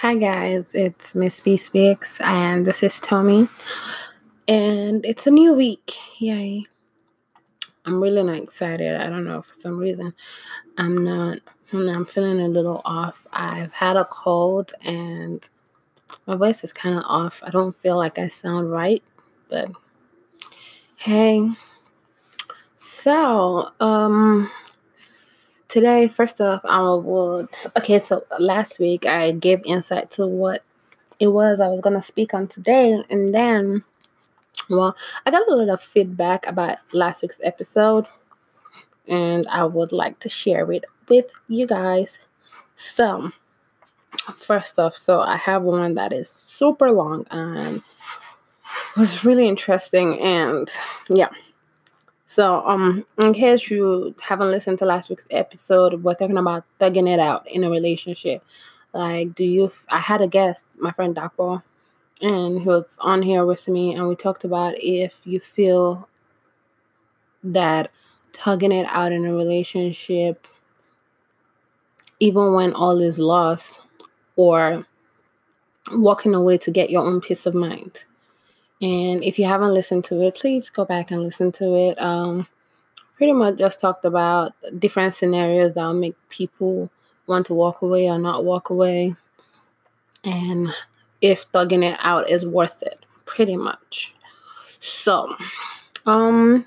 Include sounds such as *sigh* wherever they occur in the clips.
Hi guys, it's Miss B Speaks and this is Tommy. And it's a new week. Yay. I'm really not excited. I don't know for some reason. I'm not I'm feeling a little off. I've had a cold and my voice is kind of off. I don't feel like I sound right, but hey. So, um today first off i will okay so last week i gave insight to what it was i was to speak on today and then well i got a lot of feedback about last week's episode and i would like to share it with you guys. So first off so i have one that is super long and was really interesting and yeah so, um, in case you haven't listened to last week's episode, we're talking about thugging it out in a relationship. Like, do you? F- I had a guest, my friend Dapo, and he was on here with me, and we talked about if you feel that tugging it out in a relationship, even when all is lost, or walking away to get your own peace of mind. And if you haven't listened to it, please go back and listen to it. Um, pretty much just talked about different scenarios that will make people want to walk away or not walk away. And if thugging it out is worth it, pretty much. So, um,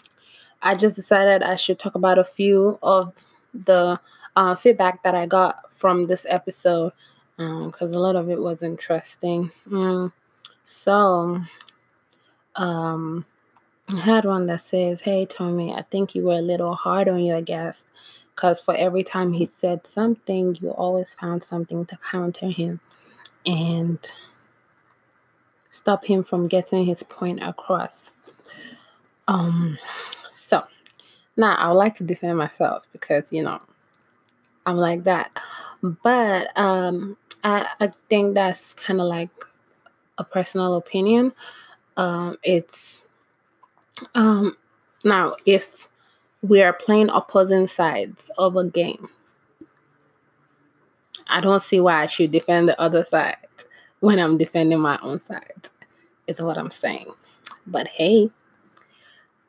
I just decided I should talk about a few of the uh, feedback that I got from this episode because um, a lot of it was interesting. Mm, so, um, I had one that says, Hey, Tommy, I think you were a little hard on your guest because for every time he said something, you always found something to counter him and stop him from getting his point across. Um, so now I would like to defend myself because you know I'm like that, but um, I I think that's kind of like a personal opinion um, it's um, now if we are playing opposing sides of a game, I don't see why I should defend the other side when I'm defending my own side. Is what I'm saying. But hey,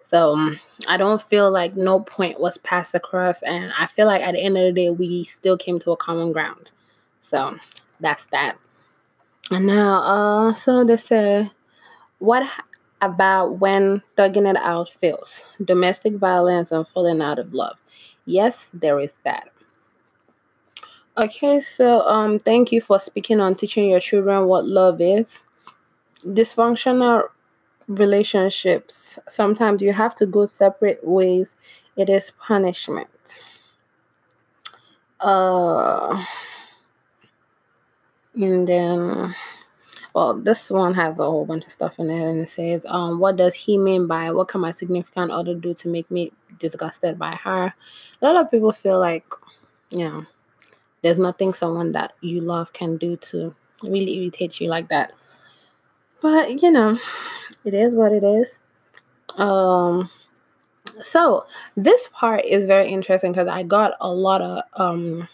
so um, I don't feel like no point was passed across, and I feel like at the end of the day, we still came to a common ground. So that's that. And now, uh, so they say what about when thugging it out fails? Domestic violence and falling out of love. Yes, there is that. Okay, so um thank you for speaking on teaching your children what love is. Dysfunctional relationships. Sometimes you have to go separate ways. It is punishment. Uh and then well, this one has a whole bunch of stuff in it, and it says, um, what does he mean by what can my significant other do to make me disgusted by her? A lot of people feel like, you know, there's nothing someone that you love can do to really irritate you like that. But you know, it is what it is. Um, so this part is very interesting because I got a lot of um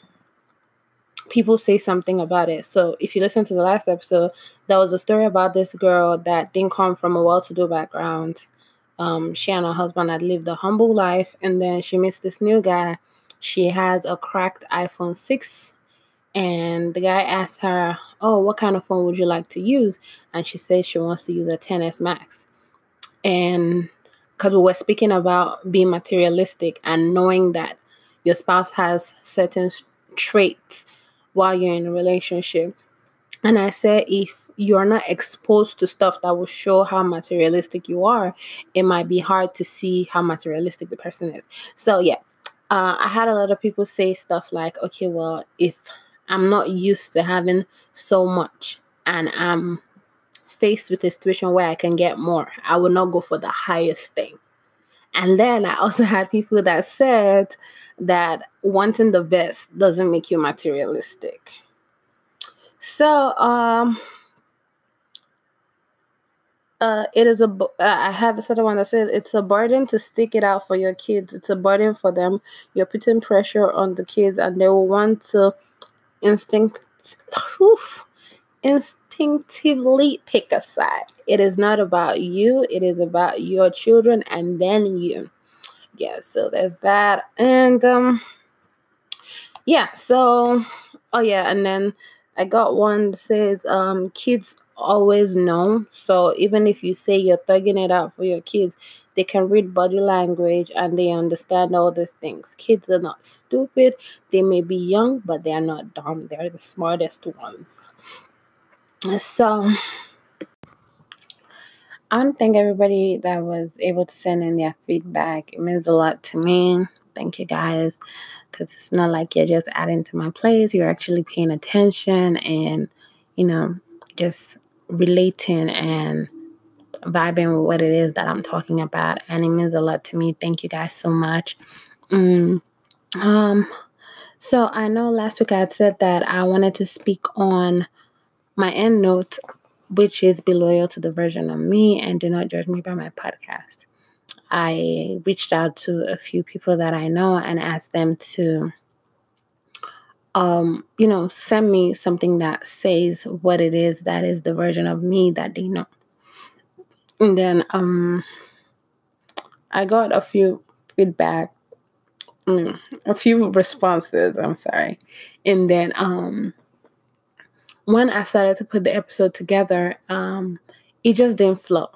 people say something about it. So if you listen to the last episode, there was a story about this girl that didn't come from a well-to-do background. Um, she and her husband had lived a humble life, and then she meets this new guy. She has a cracked iPhone 6, and the guy asks her, "Oh, what kind of phone would you like to use?" And she says she wants to use a 10s Max. And because we were speaking about being materialistic and knowing that your spouse has certain traits while you're in a relationship. And I said, if you're not exposed to stuff that will show how materialistic you are, it might be hard to see how materialistic the person is. So, yeah, uh, I had a lot of people say stuff like, okay, well, if I'm not used to having so much and I'm faced with a situation where I can get more, I would not go for the highest thing. And then I also *laughs* had people that said, that wanting the best doesn't make you materialistic. So, um, uh, it is a. Uh, I have this other one that says it's a burden to stick it out for your kids. It's a burden for them. You're putting pressure on the kids, and they will want to instinct. Oof, instinctively pick a side. It is not about you, it is about your children and then you. Yeah, so there's that. And um yeah, so oh yeah, and then I got one that says um kids always know. So even if you say you're thugging it out for your kids, they can read body language and they understand all these things. Kids are not stupid. They may be young, but they are not dumb. They're the smartest ones. So I want to thank everybody that was able to send in their feedback. It means a lot to me. Thank you guys. Because it's not like you're just adding to my plays. You're actually paying attention and, you know, just relating and vibing with what it is that I'm talking about. And it means a lot to me. Thank you guys so much. Mm, um, so I know last week I said that I wanted to speak on my end note, which is be loyal to the version of me and do not judge me by my podcast. I reached out to a few people that I know and asked them to um, you know, send me something that says what it is that is the version of me that they know. And then um I got a few feedback, mm, a few responses, I'm sorry. And then um when I started to put the episode together, um it just didn't flow.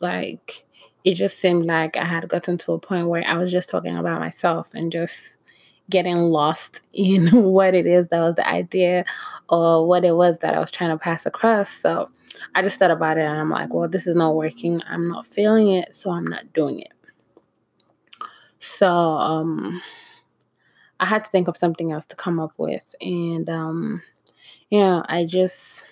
Like it just seemed like I had gotten to a point where I was just talking about myself and just getting lost *laughs* in what it is that was the idea or what it was that I was trying to pass across. So I just thought about it and I'm like, well, this is not working. I'm not feeling it, so I'm not doing it. So um I had to think of something else to come up with. And um, you know, I just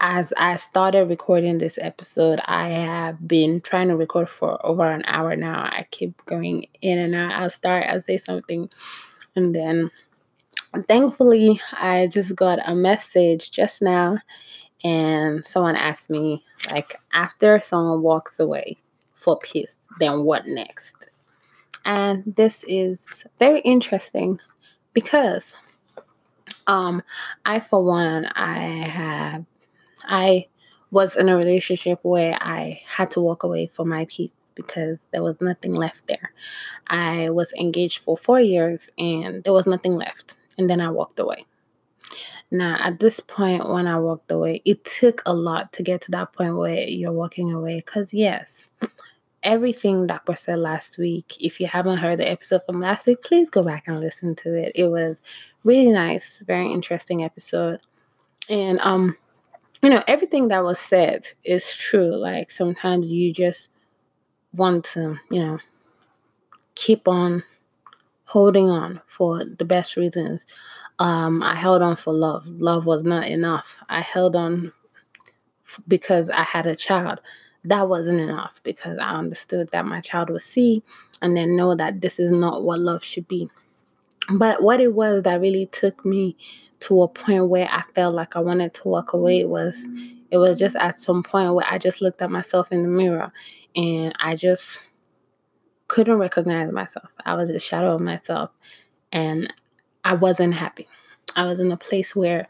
as I started recording this episode, I have been trying to record for over an hour now. I keep going in and out. I'll start, I'll say something, and then thankfully, I just got a message just now, and someone asked me, like, after someone walks away for peace, then what next? And this is very interesting because um I for one I have I was in a relationship where I had to walk away for my peace because there was nothing left there. I was engaged for four years and there was nothing left. And then I walked away. Now, at this point, when I walked away, it took a lot to get to that point where you're walking away. Because, yes, everything Dr. said last week, if you haven't heard the episode from last week, please go back and listen to it. It was really nice, very interesting episode. And um you know, everything that was said is true. Like sometimes you just want to, you know, keep on holding on for the best reasons. Um, I held on for love. Love was not enough. I held on because I had a child. That wasn't enough because I understood that my child would see and then know that this is not what love should be. But what it was that really took me to a point where I felt like I wanted to walk away was it was just at some point where I just looked at myself in the mirror and I just couldn't recognize myself. I was a shadow of myself and I wasn't happy. I was in a place where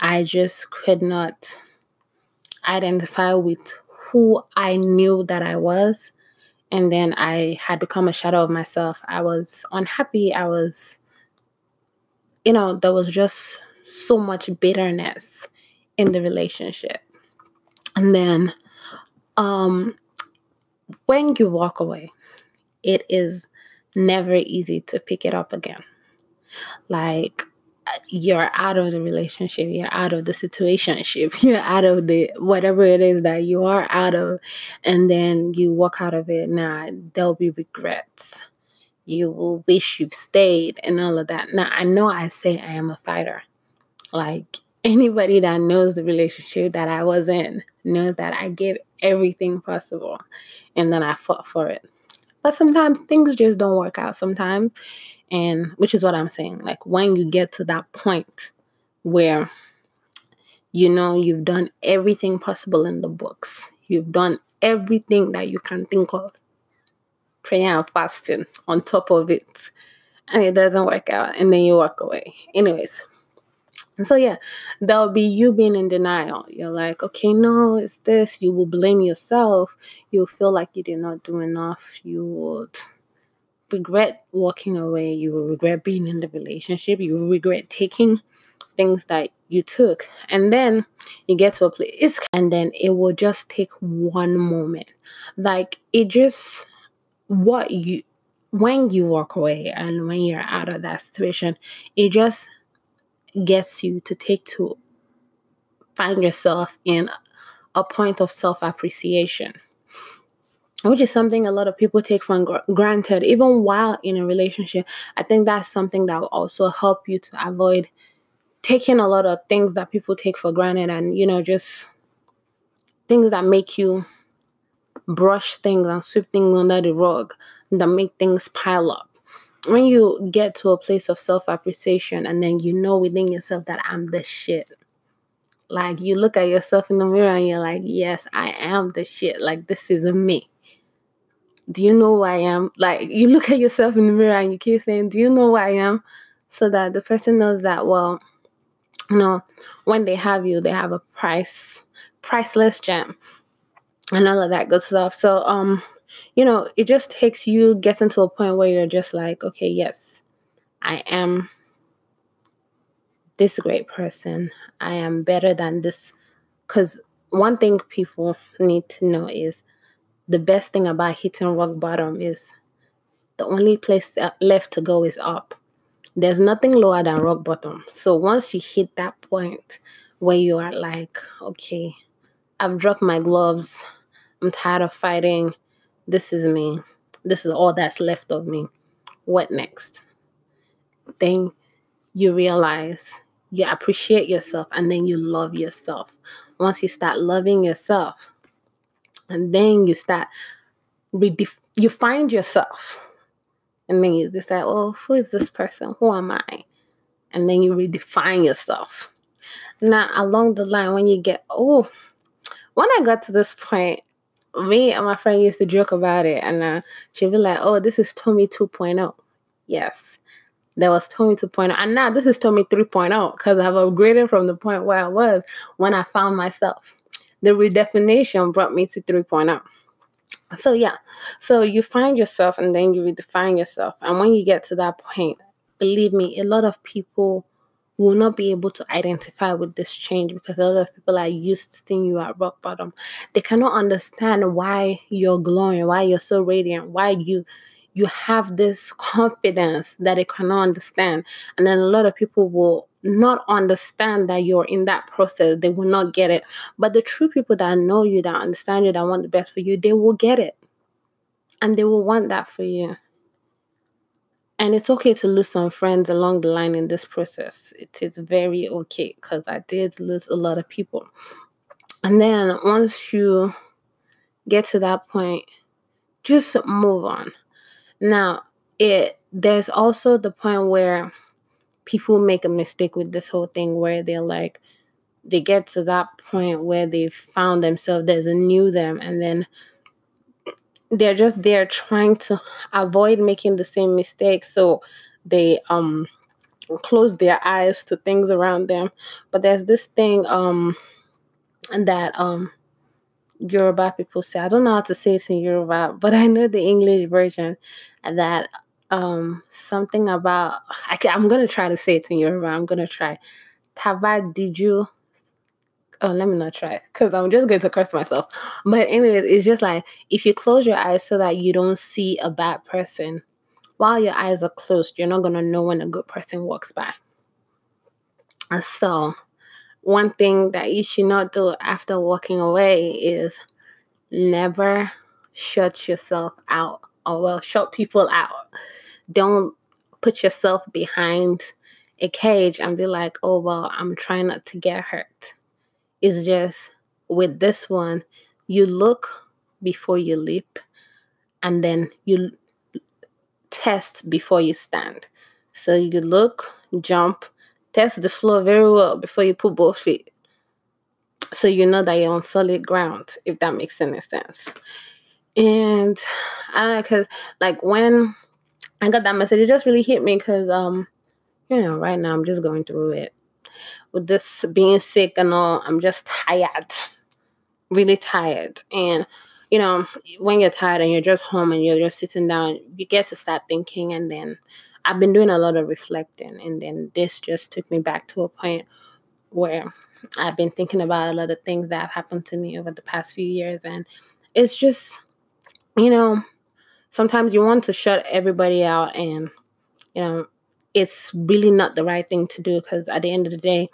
I just could not identify with who I knew that I was. And then I had become a shadow of myself. I was unhappy. I was you know, there was just so much bitterness in the relationship. And then um when you walk away, it is never easy to pick it up again. Like you're out of the relationship, you're out of the situationship, *laughs* you're out of the whatever it is that you are out of, and then you walk out of it. Now there'll be regrets you will wish you've stayed and all of that. Now, I know I say I am a fighter. Like *laughs* anybody that knows the relationship that I was in knows that I gave everything possible and then I fought for it. But sometimes things just don't work out sometimes. And which is what I'm saying. Like when you get to that point where you know you've done everything possible in the books, you've done everything that you can think of prayer and fasting on top of it and it doesn't work out and then you walk away anyways And so, yeah, there'll be you being in denial. You're like, okay, no, it's this. You will blame yourself. You'll feel like you did not do enough. You would regret walking away. You will regret being in the relationship. You will regret taking things that you took. And then you get to a place, and then it will just take one moment. Like, it just, what you, when you walk away and when you're out of that situation, it just gets you to take to find yourself in a point of self appreciation, which is something a lot of people take for granted, even while in a relationship. I think that's something that will also help you to avoid taking a lot of things that people take for granted and, you know, just things that make you brush things and sweep things under the rug that make things pile up when you get to a place of self appreciation and then you know within yourself that I'm the shit. Like you look at yourself in the mirror and you're like, yes, I am the shit. Like this is me. Do you know who I am? Like you look at yourself in the mirror and you keep saying, Do you know who I am? So that the person knows that, well, you know, when they have you, they have a price, priceless gem and all of that good stuff. So um you know, it just takes you getting to a point where you're just like, okay, yes, I am this great person. I am better than this. Because one thing people need to know is the best thing about hitting rock bottom is the only place left to go is up. There's nothing lower than rock bottom. So once you hit that point where you are like, okay, I've dropped my gloves. I'm tired of fighting. This is me. This is all that's left of me. What next? Then you realize you appreciate yourself and then you love yourself. Once you start loving yourself, and then you start you find yourself. And then you decide, oh, who is this person? Who am I? And then you redefine yourself. Now, along the line, when you get, oh, when I got to this point, me and my friend used to joke about it, and uh, she'd be like, "Oh, this is Tommy 2.0." Yes, that was Tommy 2.0, and now this is Tommy 3.0 because I've upgraded from the point where I was when I found myself. The redefinition brought me to 3.0. So yeah, so you find yourself and then you redefine yourself, and when you get to that point, believe me, a lot of people will not be able to identify with this change because a lot of people are used to seeing you at rock bottom. They cannot understand why you're glowing, why you're so radiant, why you you have this *laughs* confidence that they cannot understand. And then a lot of people will not understand that you're in that process. They will not get it. But the true people that know you, that understand you, that want the best for you, they will get it. And they will want that for you. And it's okay to lose some friends along the line in this process. It is very okay because I did lose a lot of people. And then once you get to that point, just move on. Now, it there's also the point where people make a mistake with this whole thing where they're like they get to that point where they found themselves there's a new them and then they're just there trying to avoid making the same mistake. So they um close their eyes to things around them. But there's this thing um that um Yoruba people say I don't know how to say it in Yoruba but I know the English version that um something about I, I'm gonna try to say it in Yoruba I'm gonna try. Taba did you oh, let me not try because I'm just going to curse myself. But anyways, it's just like if you close your eyes so that you don't see a bad person, while your eyes are closed, you're not gonna know when a good person walks by. And so, one thing that you should not do after walking away is never shut yourself out, or well, shut people out. Don't put yourself behind a cage and be like, oh, well, I'm trying not to get hurt it's just with this one, you look before you leap, and then you test before you stand. So you look, jump, test the floor very well before you put both feet. So you know that you're on solid ground, if that makes any sense. And I don't know, cause like when I got that message, it just really hit me because um, you know, right now I'm just going through it. With this being sick and all, I'm just tired, really tired. And you know, when you're tired and you're just home and you're just sitting down, you get to start thinking. And then I've been doing a lot of reflecting. And then this just took me back to a point where I've been thinking about a lot of things that have happened to me over the past few years. And it's just, you know, sometimes you want to shut everybody out and, you know, it's really not the right thing to do because at the end of the day,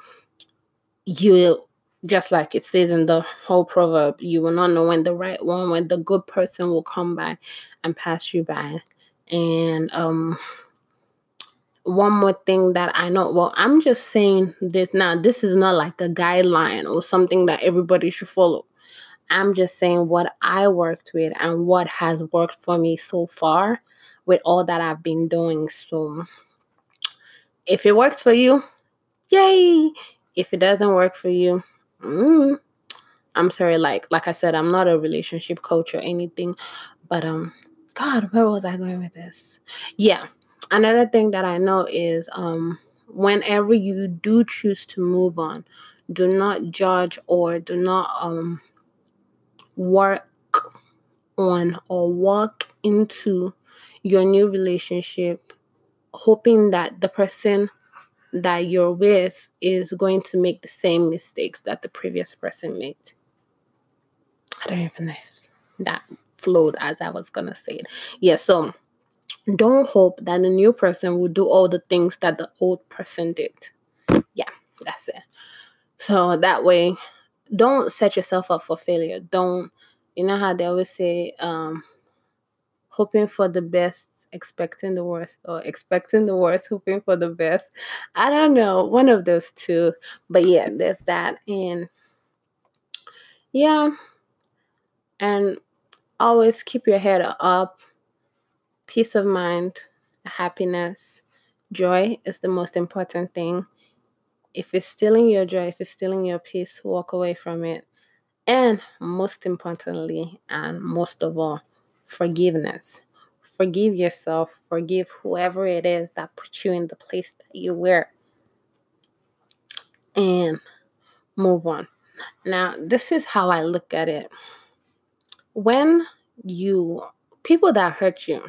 you just like it says in the whole proverb, you will not know when the right one, when the good person will come by and pass you by. And um one more thing that I know, well, I'm just saying this now. This is not like a guideline or something that everybody should follow. I'm just saying what I worked with and what has worked for me so far with all that I've been doing. So if it works for you, yay. If it doesn't work for you, mm, I'm sorry, like like I said, I'm not a relationship coach or anything, but um, God, where was I going with this? Yeah, another thing that I know is um, whenever you do choose to move on, do not judge or do not um work on or walk into your new relationship hoping that the person that you're with is going to make the same mistakes that the previous person made. I don't even know if that flowed as I was gonna say it. Yeah, so don't hope that the new person will do all the things that the old person did. Yeah, that's it. So that way, don't set yourself up for failure. Don't, you know how they always say, um, hoping for the best expecting the worst or expecting the worst, hoping for the best. I don't know, one of those two. But yeah, there's that. And yeah, and always keep your head up. Peace of mind, happiness, joy is the most important thing. If it's stealing your joy, if it's stealing your peace, walk away from it. And most importantly, and most of all, forgiveness forgive yourself, forgive whoever it is that put you in the place that you were, and move on. Now, this is how I look at it. When you, people that hurt you,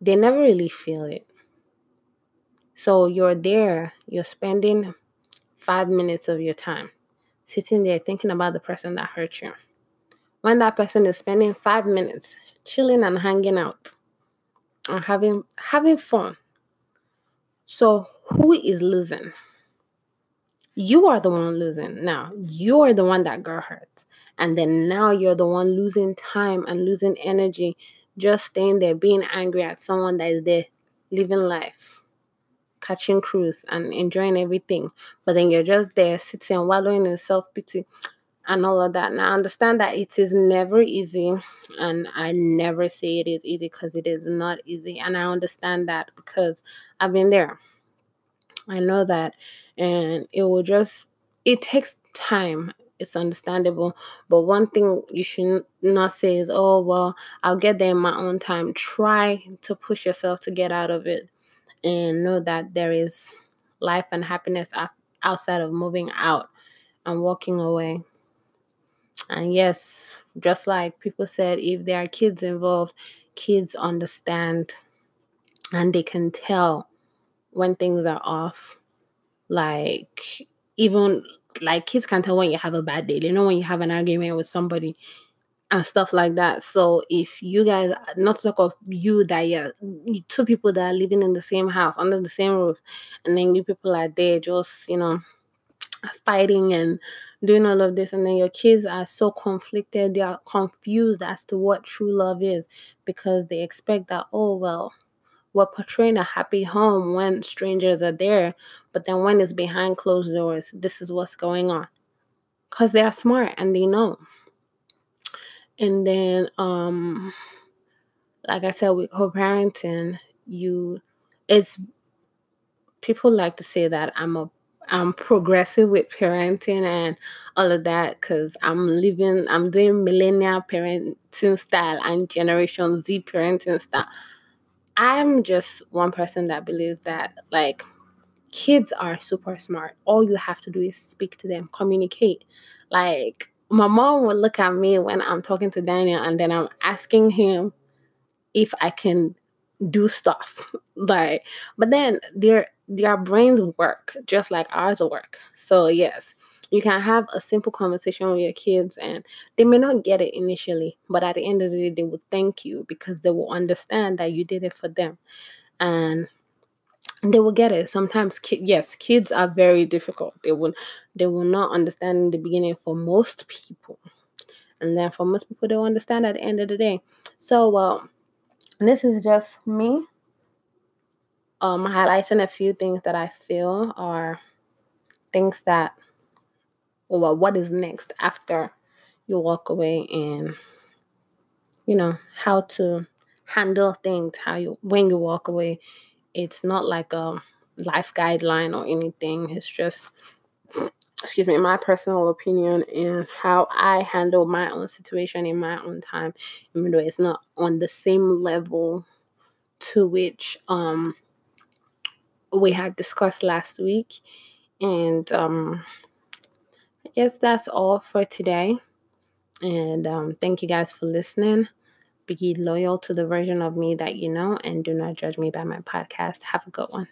they never really feel it. So you're there, you're spending five minutes of your time sitting there thinking about the person that hurt you. When that person is spending five minutes chilling and hanging out, and having having fun. So who is losing? You are the one losing. Now you are the one that got hurt. And then now you're the one losing time and losing energy just staying there being angry at someone that is there living life catching cruise and enjoying everything but then you're just there sitting and wallowing in self-pity and all of that. Now, I understand that it is never easy, and I never say it is easy because it is not easy. And I understand that because I've been there. I know that, and it will just, it takes time. It's understandable. But one thing you should not say is, oh, well, I'll get there in my own time. Try to push yourself to get out of it and know that there is life and happiness outside of moving out and walking away. And yes, just like people said, if there are kids involved, kids understand and they can tell when things are off. Like, even like kids can tell when you have a bad day, they know when you have an argument with somebody and stuff like that. So if you guys, not to talk of you that you're two people that are living in the same house under the same roof, and then you people are there just you know fighting and doing all of this and then your kids are so conflicted they are confused as to what true love is because they expect that oh well we're portraying a happy home when strangers are there but then when it's behind closed doors this is what's going on. Because they are smart and they know. And then um like i said with co-parenting you it's people like to say that i'm a I'm progressive with parenting and all of that because I'm living, I'm doing millennial parenting style and Generation Z parenting style. I'm just one person that believes that, like, kids are super smart. All you have to do is speak to them, communicate. Like my mom would look at me when I'm talking to Daniel and then I'm asking him if I can do stuff. *laughs* like but then their their brains work just like ours work. So yes, you can have a simple conversation with your kids and they may not get it initially, but at the end of the day they will thank you because they will understand that you did it for them. And they will get it sometimes ki- yes kids are very difficult they will they will not understand in the beginning for most people and then for most people they'll understand at the end of the day so well this is just me um highlighting a few things that i feel are things that or what is next after you walk away and you know how to handle things how you when you walk away it's not like a life guideline or anything. It's just, excuse me, my personal opinion and how I handle my own situation in my own time, even though it's not on the same level to which um we had discussed last week. And um I guess that's all for today. And um, thank you guys for listening. Be loyal to the version of me that you know and do not judge me by my podcast. Have a good one.